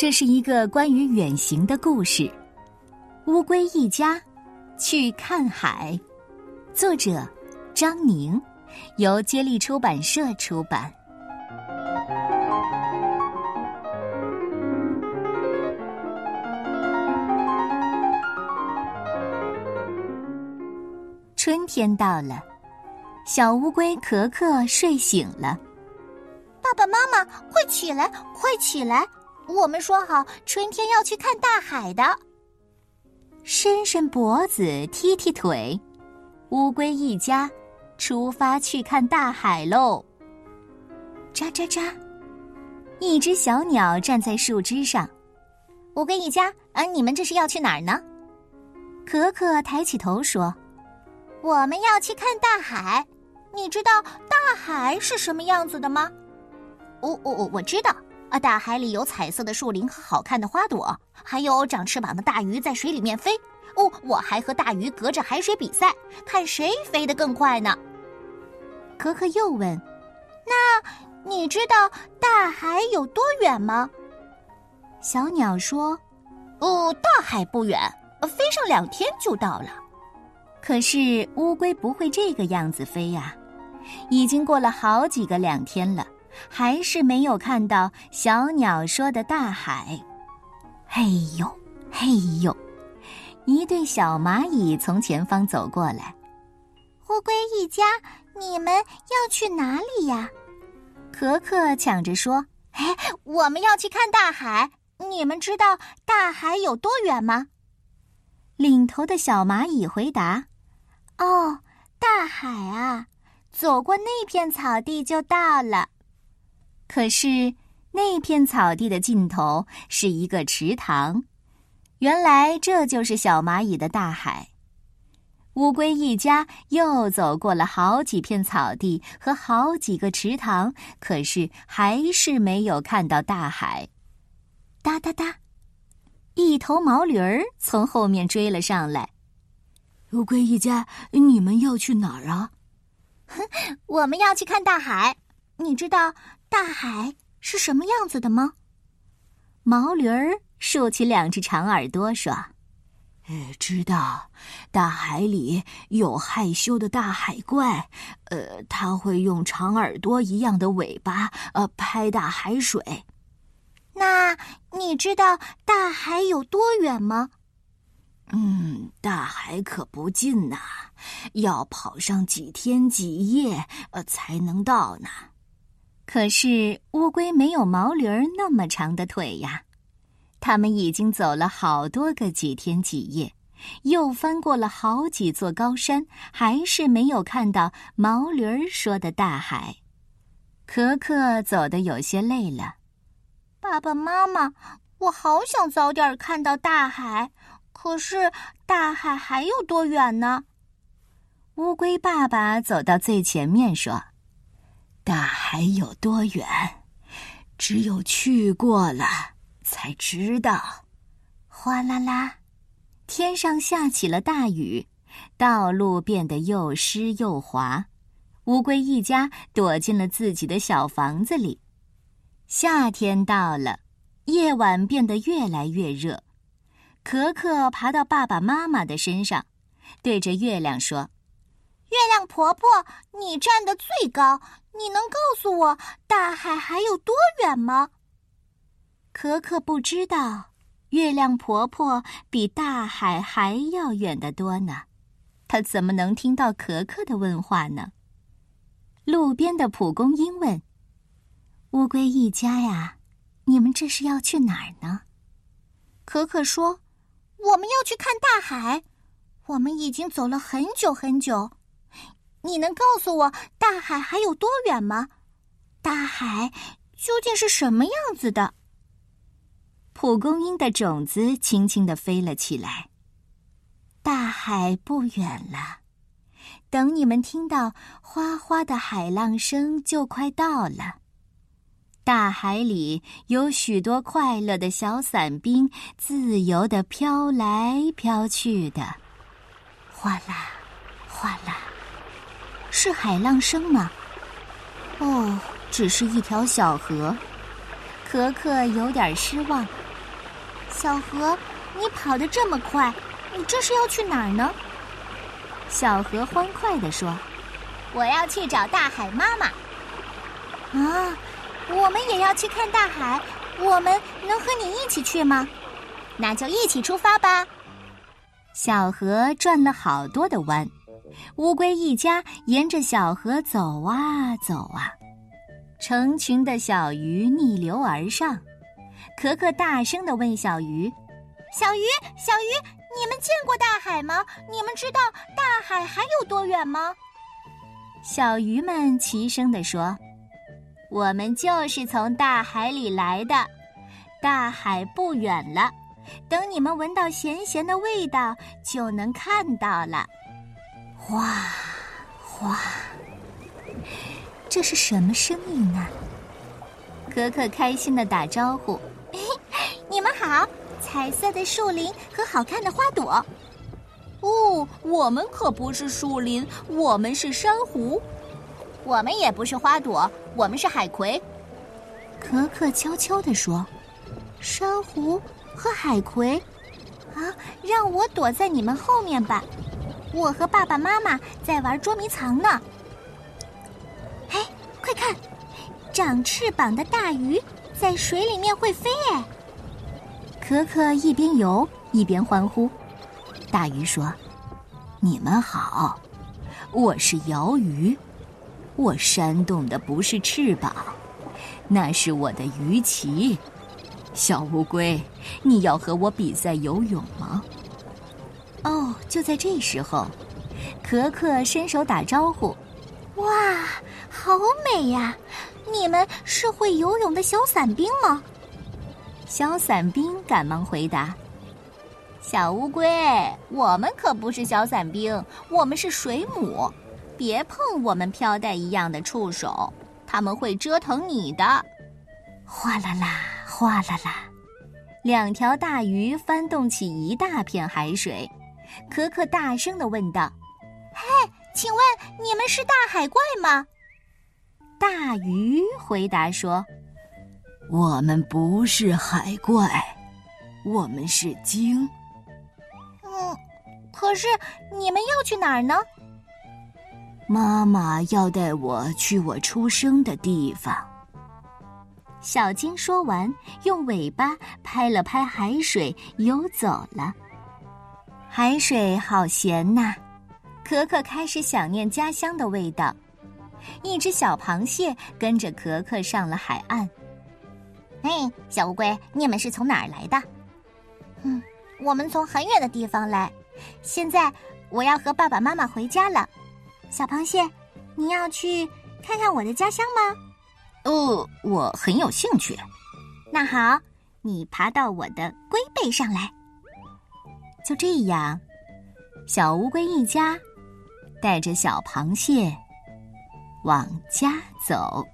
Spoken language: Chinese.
这是一个关于远行的故事。乌龟一家去看海，作者张宁，由接力出版社出版。春天到了，小乌龟可可睡醒了。爸爸妈妈，快起来，快起来！我们说好春天要去看大海的。伸伸脖子，踢踢腿，乌龟一家出发去看大海喽！喳喳喳，一只小鸟站在树枝上。乌龟一家，啊，你们这是要去哪儿呢？可可抬起头说：“我们要去看大海。你知道大海是什么样子的吗？”“我我我我知道。”啊，大海里有彩色的树林和好看的花朵，还有长翅膀的大鱼在水里面飞。哦，我还和大鱼隔着海水比赛，看谁飞得更快呢。可可又问：“那你知道大海有多远吗？”小鸟说：“哦，大海不远，飞上两天就到了。”可是乌龟不会这个样子飞呀，已经过了好几个两天了。还是没有看到小鸟说的大海。嘿呦，嘿呦！一对小蚂蚁从前方走过来。乌龟一家，你们要去哪里呀？可可抢着说：“哎，我们要去看大海。你们知道大海有多远吗？”领头的小蚂蚁回答：“哦，大海啊，走过那片草地就到了。”可是，那片草地的尽头是一个池塘。原来这就是小蚂蚁的大海。乌龟一家又走过了好几片草地和好几个池塘，可是还是没有看到大海。哒哒哒，一头毛驴儿从后面追了上来。乌龟一家，你们要去哪儿啊？哼，我们要去看大海。你知道？大海是什么样子的吗？毛驴儿竖起两只长耳朵说：“呃，知道，大海里有害羞的大海怪，呃，它会用长耳朵一样的尾巴，呃，拍打海水。那你知道大海有多远吗？嗯，大海可不近呐，要跑上几天几夜，呃，才能到呢。”可是乌龟没有毛驴儿那么长的腿呀，他们已经走了好多个几天几夜，又翻过了好几座高山，还是没有看到毛驴儿说的大海。可可走得有些累了，爸爸妈妈，我好想早点看到大海，可是大海还有多远呢？乌龟爸爸走到最前面说。大海有多远？只有去过了才知道。哗啦啦，天上下起了大雨，道路变得又湿又滑。乌龟一家躲进了自己的小房子里。夏天到了，夜晚变得越来越热。可可爬到爸爸妈妈的身上，对着月亮说。月亮婆婆，你站得最高，你能告诉我大海还有多远吗？可可不知道，月亮婆婆比大海还要远得多呢。她怎么能听到可可的问话呢？路边的蒲公英问：“乌龟一家呀，你们这是要去哪儿呢？”可可说：“我们要去看大海，我们已经走了很久很久。”你能告诉我大海还有多远吗？大海究竟是什么样子的？蒲公英的种子轻轻的飞了起来。大海不远了，等你们听到哗哗的海浪声，就快到了。大海里有许多快乐的小伞兵，自由的飘来飘去的，哗啦，哗啦。是海浪声吗？哦，只是一条小河。可可有点失望，小河，你跑得这么快，你这是要去哪儿呢？小河欢快地说：“我要去找大海妈妈。”啊，我们也要去看大海，我们能和你一起去吗？那就一起出发吧。小河转了好多的弯，乌龟一家沿着小河走啊走啊，成群的小鱼逆流而上。可可大声的问小鱼：“小鱼，小鱼，你们见过大海吗？你们知道大海还有多远吗？”小鱼们齐声地说：“我们就是从大海里来的，大海不远了。等你们闻到咸咸的味道，就能看到了。”哗，哗，这是什么声音呢？可可开心的打招呼。你们好，彩色的树林和好看的花朵。哦，我们可不是树林，我们是珊瑚。我们也不是花朵，我们是海葵。可可悄悄地说：“珊瑚和海葵，啊，让我躲在你们后面吧。我和爸爸妈妈在玩捉迷藏呢。哎，快看，长翅膀的大鱼在水里面会飞哎。”可可一边游一边欢呼。大鱼说：“你们好，我是鳐鱼，我扇动的不是翅膀，那是我的鱼鳍。小乌龟，你要和我比赛游泳吗？”就在这时候，可可伸手打招呼：“哇，好美呀！你们是会游泳的小伞兵吗？”小伞兵赶忙回答：“小乌龟，我们可不是小伞兵，我们是水母。别碰我们飘带一样的触手，他们会折腾你的。”哗啦啦，哗啦啦，两条大鱼翻动起一大片海水。可可大声的问道：“嘿，请问你们是大海怪吗？”大鱼回答说。我们不是海怪，我们是鲸。嗯，可是你们要去哪儿呢？妈妈要带我去我出生的地方。小鲸说完，用尾巴拍了拍海水，游走了。海水好咸呐！可可开始想念家乡的味道。一只小螃蟹跟着可可上了海岸。哎，小乌龟，你们是从哪儿来的？嗯，我们从很远的地方来。现在我要和爸爸妈妈回家了。小螃蟹，你要去看看我的家乡吗？哦，我很有兴趣。那好，你爬到我的龟背上来。就这样，小乌龟一家带着小螃蟹往家走。